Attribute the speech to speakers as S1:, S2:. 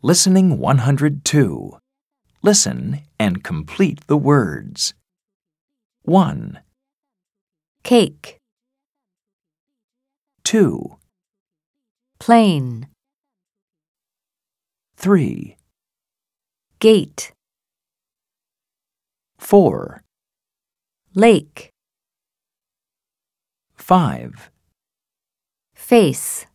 S1: Listening 102. Listen and complete the words. 1,
S2: cake,
S1: 2,
S2: plane,
S1: 3,
S2: gate,
S1: 4,
S2: lake,
S1: 5,
S2: face,